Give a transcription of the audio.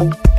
Bye.